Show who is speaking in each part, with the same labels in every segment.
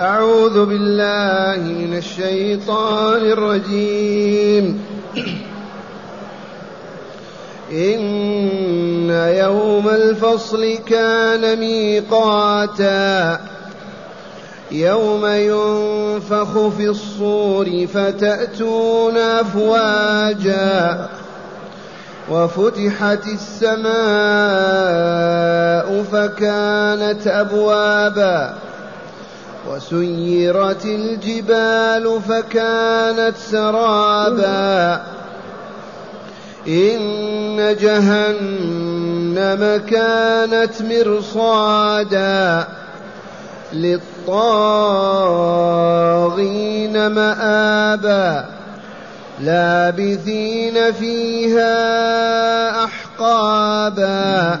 Speaker 1: أعوذ بالله من الشيطان الرجيم. إن يوم الفصل كان ميقاتا. يوم ينفخ في الصور فتأتون أفواجا. وفتحت السماء فكانت أبوابا. وسيرت الجبال فكانت سرابا. إن جهنم كانت مرصادا للطاغين مآبا. لابثين فيها أحقابا.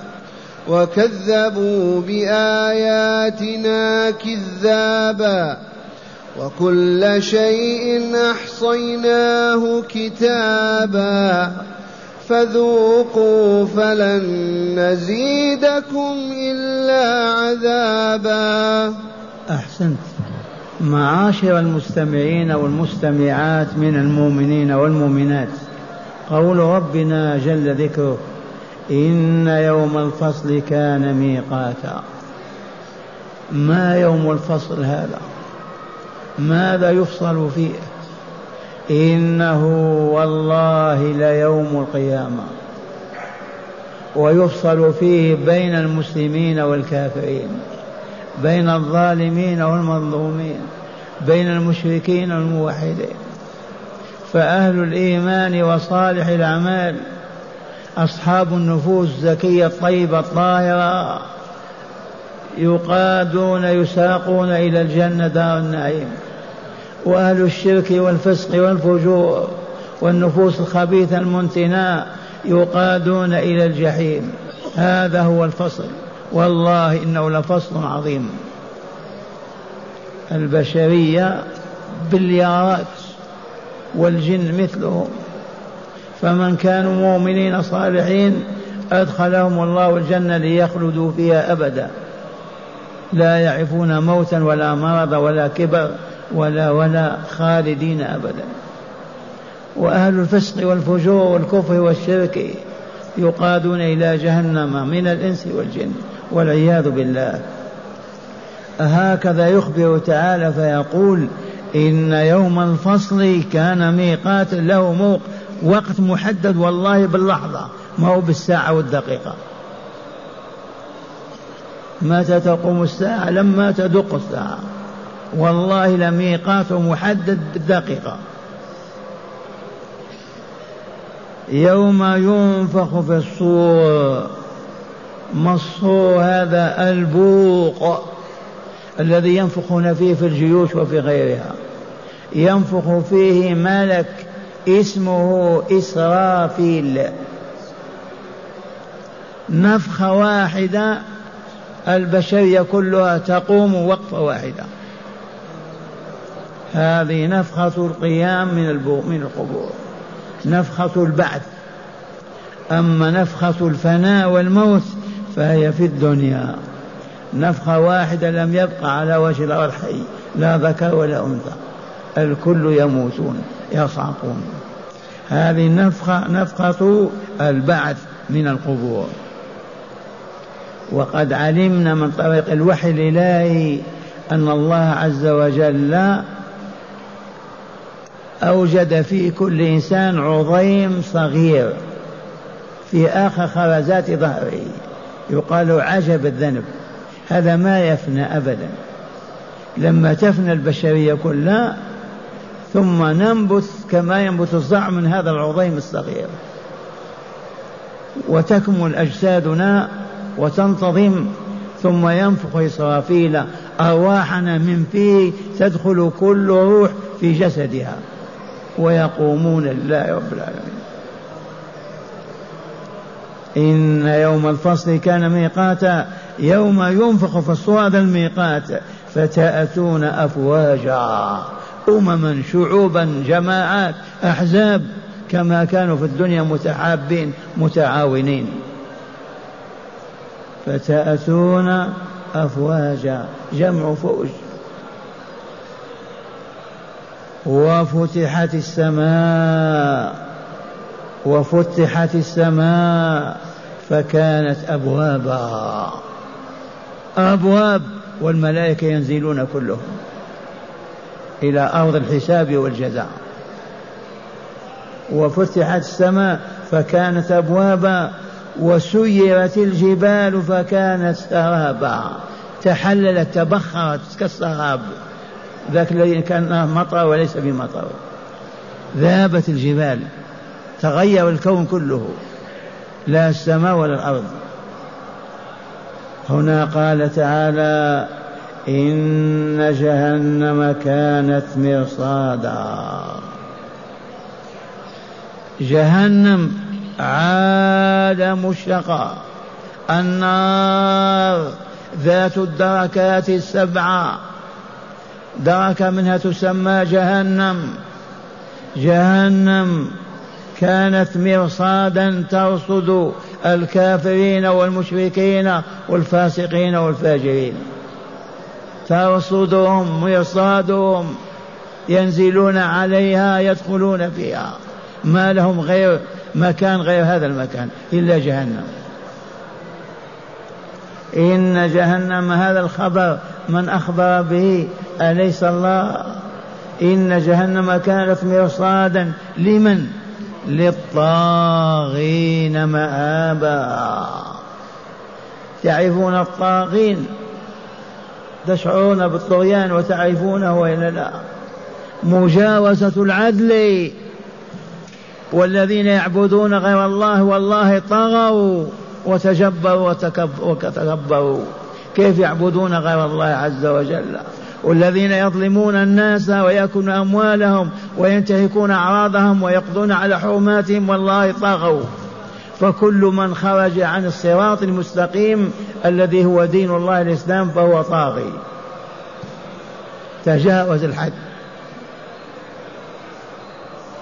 Speaker 1: وكذبوا بآياتنا كذابا وكل شيء أحصيناه كتابا فذوقوا فلن نزيدكم إلا عذابا.
Speaker 2: أحسنت. معاشر المستمعين والمستمعات من المؤمنين والمؤمنات قول ربنا جل ذكره إن يوم الفصل كان ميقاتا. ما يوم الفصل هذا؟ ماذا يفصل فيه؟ إنه والله ليوم القيامة. ويفصل فيه بين المسلمين والكافرين بين الظالمين والمظلومين بين المشركين والموحدين. فأهل الإيمان وصالح الأعمال أصحاب النفوس الزكية الطيبة الطاهرة يقادون يساقون إلى الجنة دار النعيم. وأهل الشرك والفسق والفجور والنفوس الخبيثة المنتنة يقادون إلى الجحيم. هذا هو الفصل. والله إنه لفصل عظيم. البشرية بليارات والجن مثلهم فمن كانوا مؤمنين صالحين أدخلهم الله الجنة ليخلدوا فيها أبدا. لا يعرفون موتا ولا مرض ولا كبر ولا ولا خالدين أبدا. وأهل الفسق والفجور والكفر والشرك يقادون إلى جهنم من الإنس والجن والعياذ بالله. هكذا يخبر تعالى فيقول إن يوم الفصل كان ميقات له موق وقت محدد والله باللحظة ما هو بالساعة والدقيقة. متى تقوم الساعة؟ لما تدق الساعة. والله لميقات محدد بالدقيقة. يوم ينفخ في الصور. ما الصور هذا؟ البوق الذي ينفخون فيه في الجيوش وفي غيرها. ينفخ فيه ملك اسمه إسرافيل. نفخة واحدة البشرية كلها تقوم وقفة واحدة. هذه نفخة القيام من من القبور. نفخة البعث. أما نفخة الفناء والموت فهي في الدنيا. نفخة واحدة لم يبقى على وجه الأرض حي لا ذكر ولا أنثى. الكل يموتون يصعقون هذه النفخة نفخة البعث من القبور. وقد علمنا من طريق الوحي الإلهي أن الله عز وجل أوجد في كل إنسان عظيم صغير في آخر خرزات ظهره. يقال عجب الذنب. هذا ما يفنى أبدا. لما تفنى البشرية كلها ثم ننبت كما ينبت الزرع من هذا العظيم الصغير. وتكمل أجسادنا وتنتظم ثم ينفخ إسرافيل أرواحنا من فيه تدخل كل روح في جسدها. ويقومون لله رب العالمين. إن يوم الفصل كان ميقاتا يوم ينفخ في الصور هذا الميقات فتأتون أفواجا. أمما شعوبا جماعات أحزاب كما كانوا في الدنيا متحابين متعاونين. فتأتون أفواجا جمع فوج. وفتحت السماء وفتحت السماء فكانت أبوابا. أبواب والملائكة ينزلون كلهم. إلى أرض الحساب والجزاء. وفتحت السماء فكانت أبوابا وسيرت الجبال فكانت سرابا. تحللت تبخرت كالسراب. ذاك الذي كان مطر وليس بمطر ذابت الجبال تغير الكون كله. لا السماء ولا الأرض. هنا قال تعالى إن جهنم كانت مرصادا. جهنم عالم الشقاء النار ذات الدركات السبعة دركة منها تسمى جهنم. جهنم كانت مرصادا ترصد الكافرين والمشركين والفاسقين والفاجرين. ترصدهم مرصادهم ينزلون عليها يدخلون فيها. ما لهم غير مكان غير هذا المكان إلا جهنم. إن جهنم هذا الخبر من أخبر به أليس الله؟ إن جهنم كانت مرصادا لمن؟ للطاغين مآبا. تعرفون الطاغين تشعرون بالطغيان وتعرفونه وإلا لا؟ مجاوزة العدل. والذين يعبدون غير الله والله طغوا وتجبروا وتكبروا. كيف يعبدون غير الله عز وجل؟ والذين يظلمون الناس ويأكلون أموالهم وينتهكون أعراضهم ويقضون على حرماتهم والله طغوا. فكل من خرج عن الصراط المستقيم الذي هو دين الله الإسلام فهو طاغي. تجاوز الحد.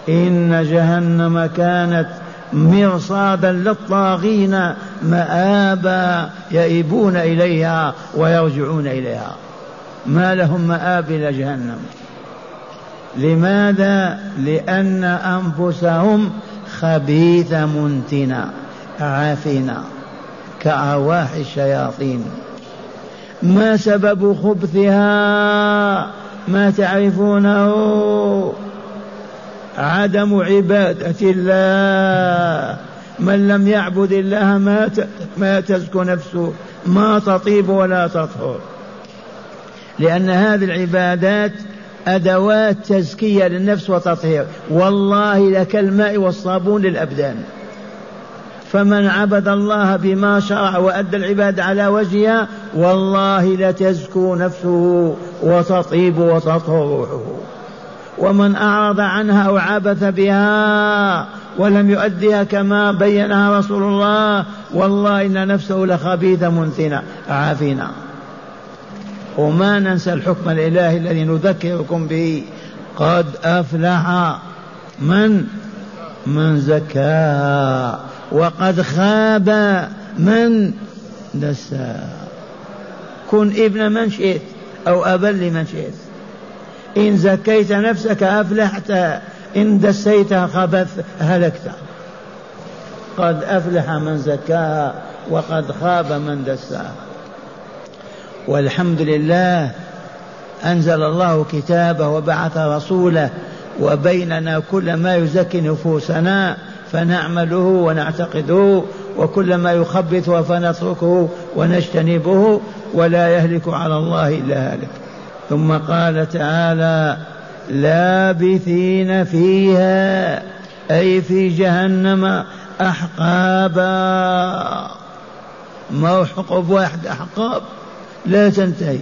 Speaker 2: إن جهنم كانت مرصادا للطاغين مآبا يئبون إليها ويرجعون إليها. ما لهم مآب إلى جهنم. لماذا؟ لأن أنفسهم خبيثة منتنة عافنة كأرواح الشياطين. ما سبب خبثها؟ ما تعرفونه؟ عدم عبادة الله. من لم يعبد الله ما ما تزكو نفسه ما تطيب ولا تطهر. لأن هذه العبادات أدوات تزكية للنفس وتطهير. والله لكالماء والصابون للأبدان. فمن عبد الله بما شرع وأدى العبادة على وجهها والله لتزكو نفسه وتطيب وتطهر روحه ومن أعرض عنها أو عبث بها ولم يؤديها كما بينها رسول الله والله إن نفسه لخبيثة منتنة عافنة وما ننسى الحكم الإلهي الذي نذكركم به. قد أفلح من؟ من زكاها وقد خاب من؟ دساها كن ابن من شئت أو أبا لمن شئت. إن زكيت نفسك أفلحت إن دسيتها خبث هلكت. قد أفلح من زكاها وقد خاب من دساها والحمد لله أنزل الله كتابه وبعث رسوله وبيننا كل ما يزكي نفوسنا فنعمله ونعتقده وكل ما يخبث فنتركه ونجتنبه ولا يهلك على الله إلا هالك. ثم قال تعالى لابثين فيها أي في جهنم أحقابا. ما هو حقب واحد أحقاب. لا تنتهي.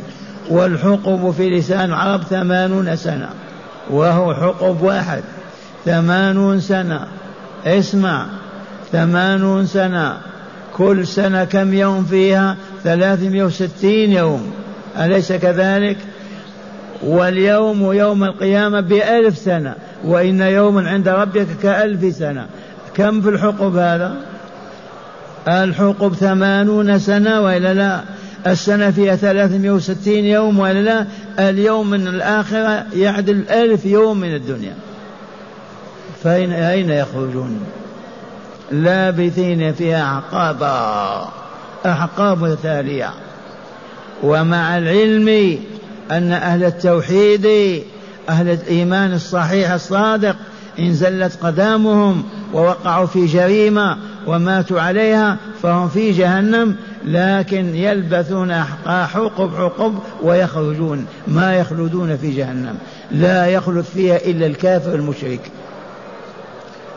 Speaker 2: والحقب في لسان العرب ثمانون سنة. وهو حقب واحد. ثمانون سنة. اسمع. ثمانون سنة. كل سنة كم يوم فيها؟ ثلاثمائة وستين يوم. أليس كذلك؟ واليوم يوم القيامة بألف سنة. وإن يوما عند ربك كألف سنة. كم في الحقب هذا؟ الحقب ثمانون سنة وإلا لا؟ السنة فيها ثلاثمائة وستين يوم وإلا لا اليوم من الآخرة يعدل ألف يوم من الدنيا. فأين أين يخرجون؟ لابثين فيها أحقابا. أحقاب تالية. ومع العلم أن أهل التوحيد أهل الإيمان الصحيح الصادق إن زلت قدامهم ووقعوا في جريمة وماتوا عليها فهم في جهنم. لكن يلبثون حقب حقب ويخرجون ما يخلدون في جهنم لا يخلد فيها إلا الكافر المشرك.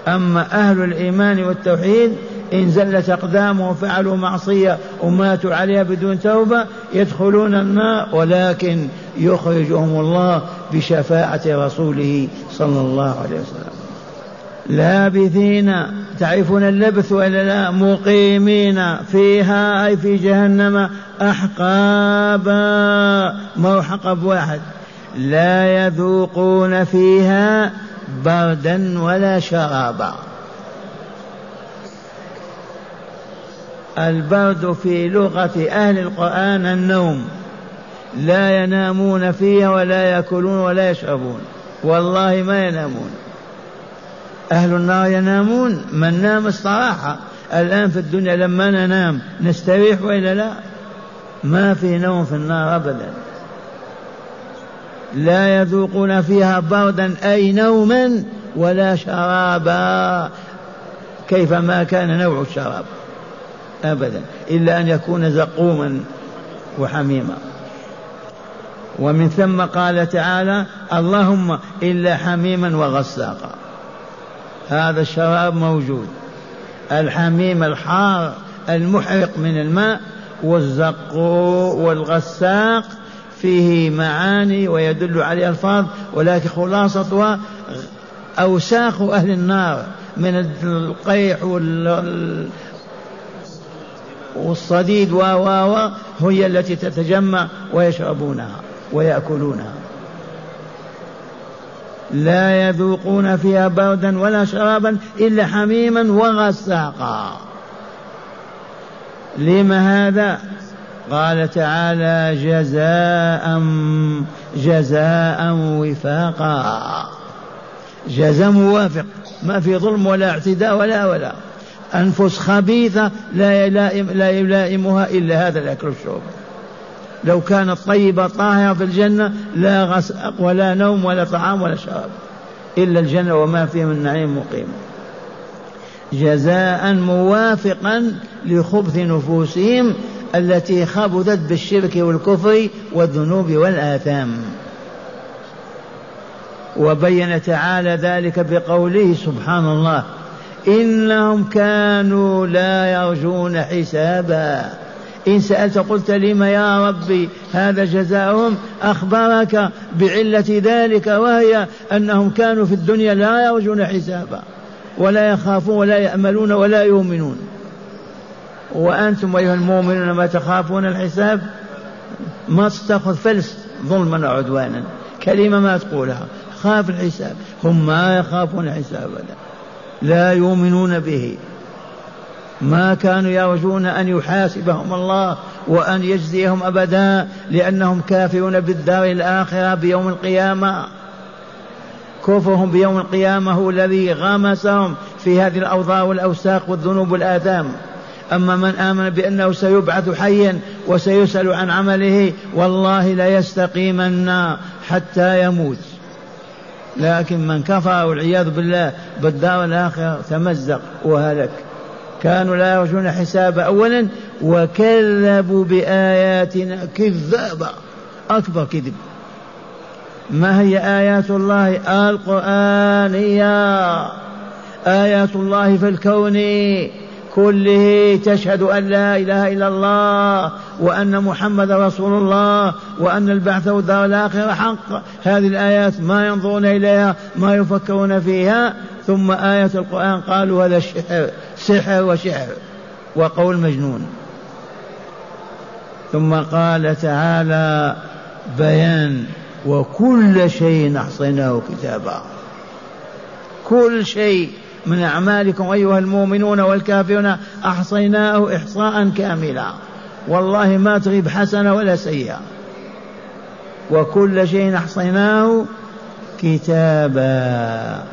Speaker 2: أما أهل الإيمان والتوحيد إن زلت أقدامهم وفعلوا معصية وماتوا عليها بدون توبة يدخلون النار ولكن يخرجهم الله بشفاعة رسوله صلى الله عليه وسلم. لابثين تعرفون اللبث ولا لا؟ مقيمين فيها أي في جهنم أحقابا. ما حقب واحد؟ لا يذوقون فيها بردا ولا شرابا. البرد في لغة أهل القرآن النوم. لا ينامون فيها ولا يأكلون ولا يشربون. والله ما ينامون. أهل النار ينامون. من نام استراحة الآن في الدنيا لما ننام نستريح وإلا لا؟ ما في نوم في النار أبدا. لا يذوقون فيها بردا أي نوما ولا شرابا. كيفما كان نوع الشراب؟ أبدا. إلا أن يكون زقوما وحميما. ومن ثم قال تعالى اللهم إلا حميما وغساقا. هذا الشراب موجود. الحميم الحار المحرق من الماء والزق والغساق فيه معاني ويدل عليه ألفاظ ولكن خلاصتها أوساخ أهل النار من القيح والصديد و هي التي تتجمع ويشربونها ويأكلونها. لا يذوقون فيها بردا ولا شرابا إلا حميما وغساقا. لم هذا؟ قال تعالى جزاء جزاء وفاقا. جزاء موافق ما في ظلم ولا اعتداء ولا ولا. أنفس خبيثة لا يلائم لا يلائمها إلا هذا الأكل والشرب لو كانت طيبة طاهرة في الجنة لا غسق ولا نوم ولا طعام ولا شراب إلا الجنة وما فيها من نعيم مقيم. جزاء موافقا لخبث نفوسهم التي خبثت بالشرك والكفر والذنوب والآثام. وبين تعالى ذلك بقوله سبحان الله إنهم كانوا لا يرجون حسابا. إن سألت قلت لم يا ربي هذا جزاؤهم أخبرك بعلة ذلك وهي أنهم كانوا في الدنيا لا يرجون حسابا ولا يخافون ولا يأملون ولا يؤمنون. وأنتم أيها المؤمنون ما تخافون الحساب؟ ما تستأخذ فلس ظلما وعدوانا كلمة ما تقولها. خاف الحساب. هم ما يخافون الحساب لا يؤمنون به. ما كانوا يرجون أن يحاسبهم الله وأن يجزيهم أبدا لأنهم كافرون بالدار الآخرة بيوم القيامة. كفرهم بيوم القيامة هو الذي غمسهم في هذه الأوضاع والأوساق والذنوب والآثام. أما من آمن بأنه سيبعث حيا وسيسأل عن عمله والله لا يستقيمن حتى يموت. لكن من كفر والعياذ بالله بالدار الآخرة تمزق وهلك. كانوا لا يرجون حساب أولا وكذبوا بآياتنا. كذابا أكبر كذب. ما هي آيات الله؟ القرآنية آيات الله في الكون. كله تشهد أن لا إله إلا الله وأن محمد رسول الله وأن البعث والدار الآخرة حق. هذه الآيات ما ينظرون إليها ما يفكرون فيها. ثم آية القرآن قالوا هذا شحر سحر وشعر وقول مجنون. ثم قال تعالى بيان وكل شيء أحصيناه كتابا. كل شيء من أعمالكم أيها المؤمنون والكافرون أحصيناه إحصاء كاملا. والله ما تغيب حسنة ولا سيئة. وكل شيء أحصيناه كتابا.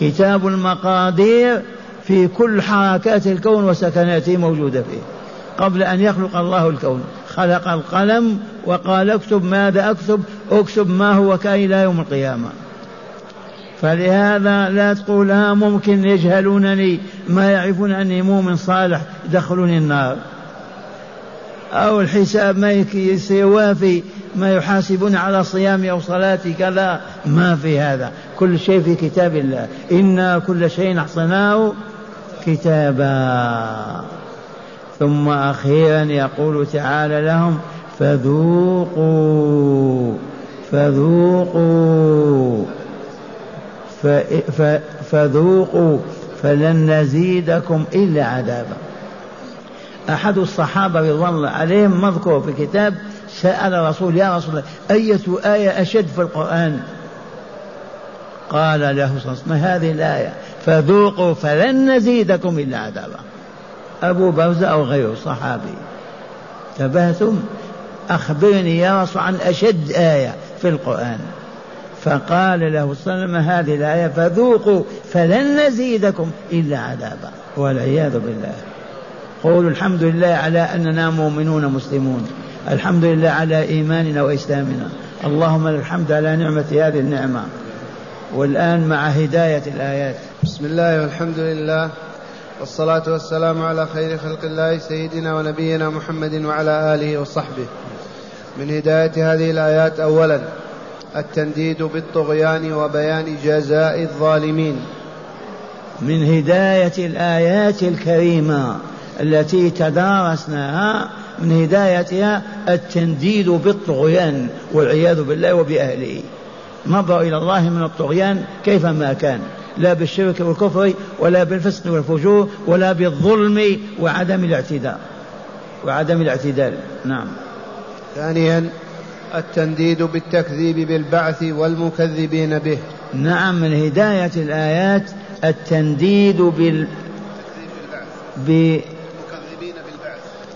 Speaker 2: كتاب المقادير في كل حركات الكون وسكناته موجودة فيه. قبل أن يخلق الله الكون. خلق القلم وقال اكتب ماذا أكتب. اكتب ما هو كائن إلى يوم القيامة. فلهذا لا تقول ها ممكن يجهلونني ما يعرفون أني مؤمن صالح يدخلوني النار. أو الحساب ما يصير وافي ما يحاسبون على صيامي أو صلاتي كذا ما في هذا. كل شيء في كتاب الله. إنا كل شيء احصناه كتابا. ثم أخيرا يقول تعالى لهم فذوقوا فذوقوا. فذوقوا فلن نزيدكم إلا عذابا. أحد الصحابة رضوان الله عليهم مذكور في كتاب سأل رسول يا رسول الله أية آية أشد في القرآن؟ قال له صلى الله عليه وسلم هذه الآية؟ فذوقوا فلن نزيدكم إلا عذابا. أبو برزة أو غيره صحابي. تبهتم أخبرني يا رسول عن أشد آية في القرآن. فقال له صلى الله عليه وسلم هذه الآية فذوقوا فلن نزيدكم إلا عذابا والعياذ بالله. قولوا الحمد لله على أننا مؤمنون مسلمون الحمد لله على إيماننا وإسلامنا اللهم الحمد على نعمة هذه النعمة. والآن مع هداية الآيات.
Speaker 1: بسم الله والحمد لله والصلاة والسلام على خير خلق الله سيدنا ونبينا محمد وعلى آله وصحبه. من هداية هذه الآيات أولا التنديد بالطغيان وبيان جزاء الظالمين.
Speaker 2: من هداية الآيات الكريمة التي تدارسناها من هدايتها التنديد بالطغيان والعياذ بالله وبأهله. نظر إلى الله من الطغيان كيفما كان. لا بالشرك والكفر ولا بالفسق والفجور ولا بالظلم وعدم الاعتداء. وعدم الاعتدال. نعم.
Speaker 1: ثانيا التنديد بالتكذيب بالبعث والمكذبين به.
Speaker 2: نعم من هداية الآيات التنديد بال ب...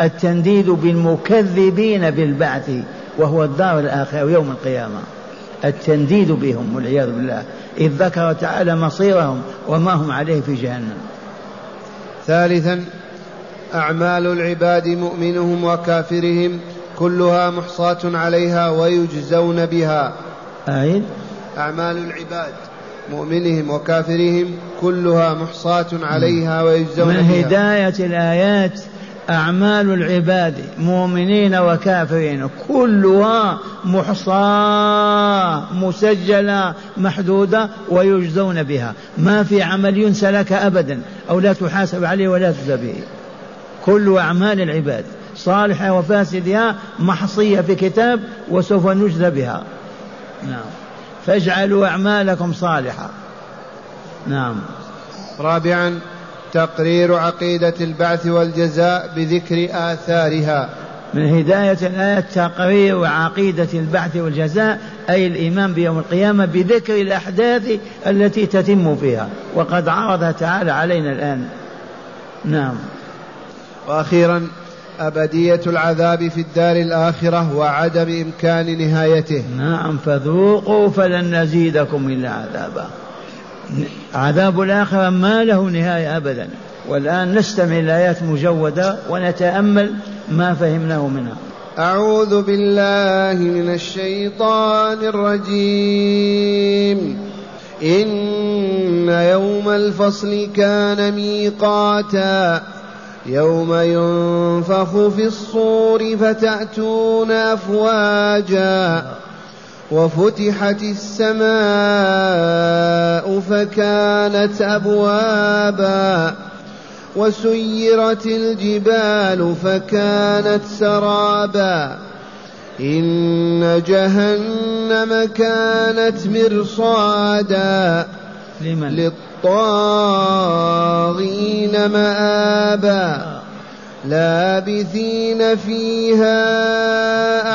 Speaker 2: التنديد بالمكذبين بالبعث وهو الدار الآخرة يوم القيامة. التنديد بهم والعياذ بالله. إذ ذكر تعالى مصيرهم وما هم عليه في جهنم.
Speaker 1: ثالثا أعمال العباد مؤمنهم وكافرهم كلها محصاة عليها ويجزون بها.
Speaker 2: أعيد
Speaker 1: أعمال العباد مؤمنهم وكافرهم كلها محصاة عليها ويجزون
Speaker 2: من
Speaker 1: بها.
Speaker 2: من هداية الآيات؟ أعمال العباد مؤمنين وكافرين كلها محصاة مسجلة محدودة ويجزون بها. ما في عمل ينسى لك أبدا أو لا تحاسب عليه ولا تجزى به كل أعمال العباد. صالحة وفاسدها محصية في كتاب وسوف نجزى بها. نعم. فاجعلوا أعمالكم صالحة. نعم.
Speaker 1: رابعا تقرير عقيدة البعث والجزاء بذكر آثارها.
Speaker 2: من هداية الآية تقرير عقيدة البعث والجزاء أي الإيمان بيوم القيامة بذكر الأحداث التي تتم فيها. وقد عرضها تعالى علينا الآن. نعم.
Speaker 1: وأخيرا أبدية العذاب في الدار الآخرة وعدم إمكان نهايته.
Speaker 2: نعم فذوقوا فلن نزيدكم إلا عذابا. عذاب الآخرة ما له نهاية أبدا. والآن نستمع الآيات مجودة ونتأمل ما فهمناه منها.
Speaker 1: أعوذ بالله من الشيطان الرجيم. إن يوم الفصل كان ميقاتا. يوم ينفخ في الصور فتأتون أفواجا وفتحت السماء فكانت أبوابا وسيرت الجبال فكانت سرابا إن جهنم كانت مرصادا
Speaker 2: لمن؟
Speaker 1: للطاغين مآبا لابثين فيها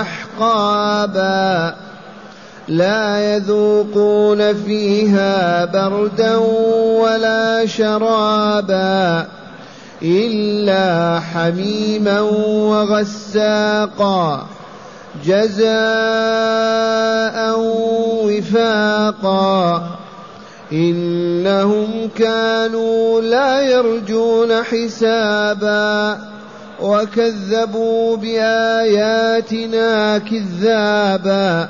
Speaker 1: أحقابا لا يذوقون فيها بردا ولا شرابا إلا حميما وغساقا جزاء وفاقا إنهم كانوا لا يرجون حسابا وكذبوا بآياتنا كذابا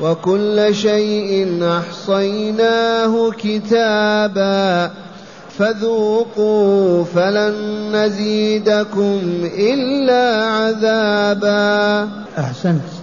Speaker 1: وكل شيء أحصيناه كتابا فذوقوا فلن نزيدكم إلا عذابا
Speaker 2: أحسنت.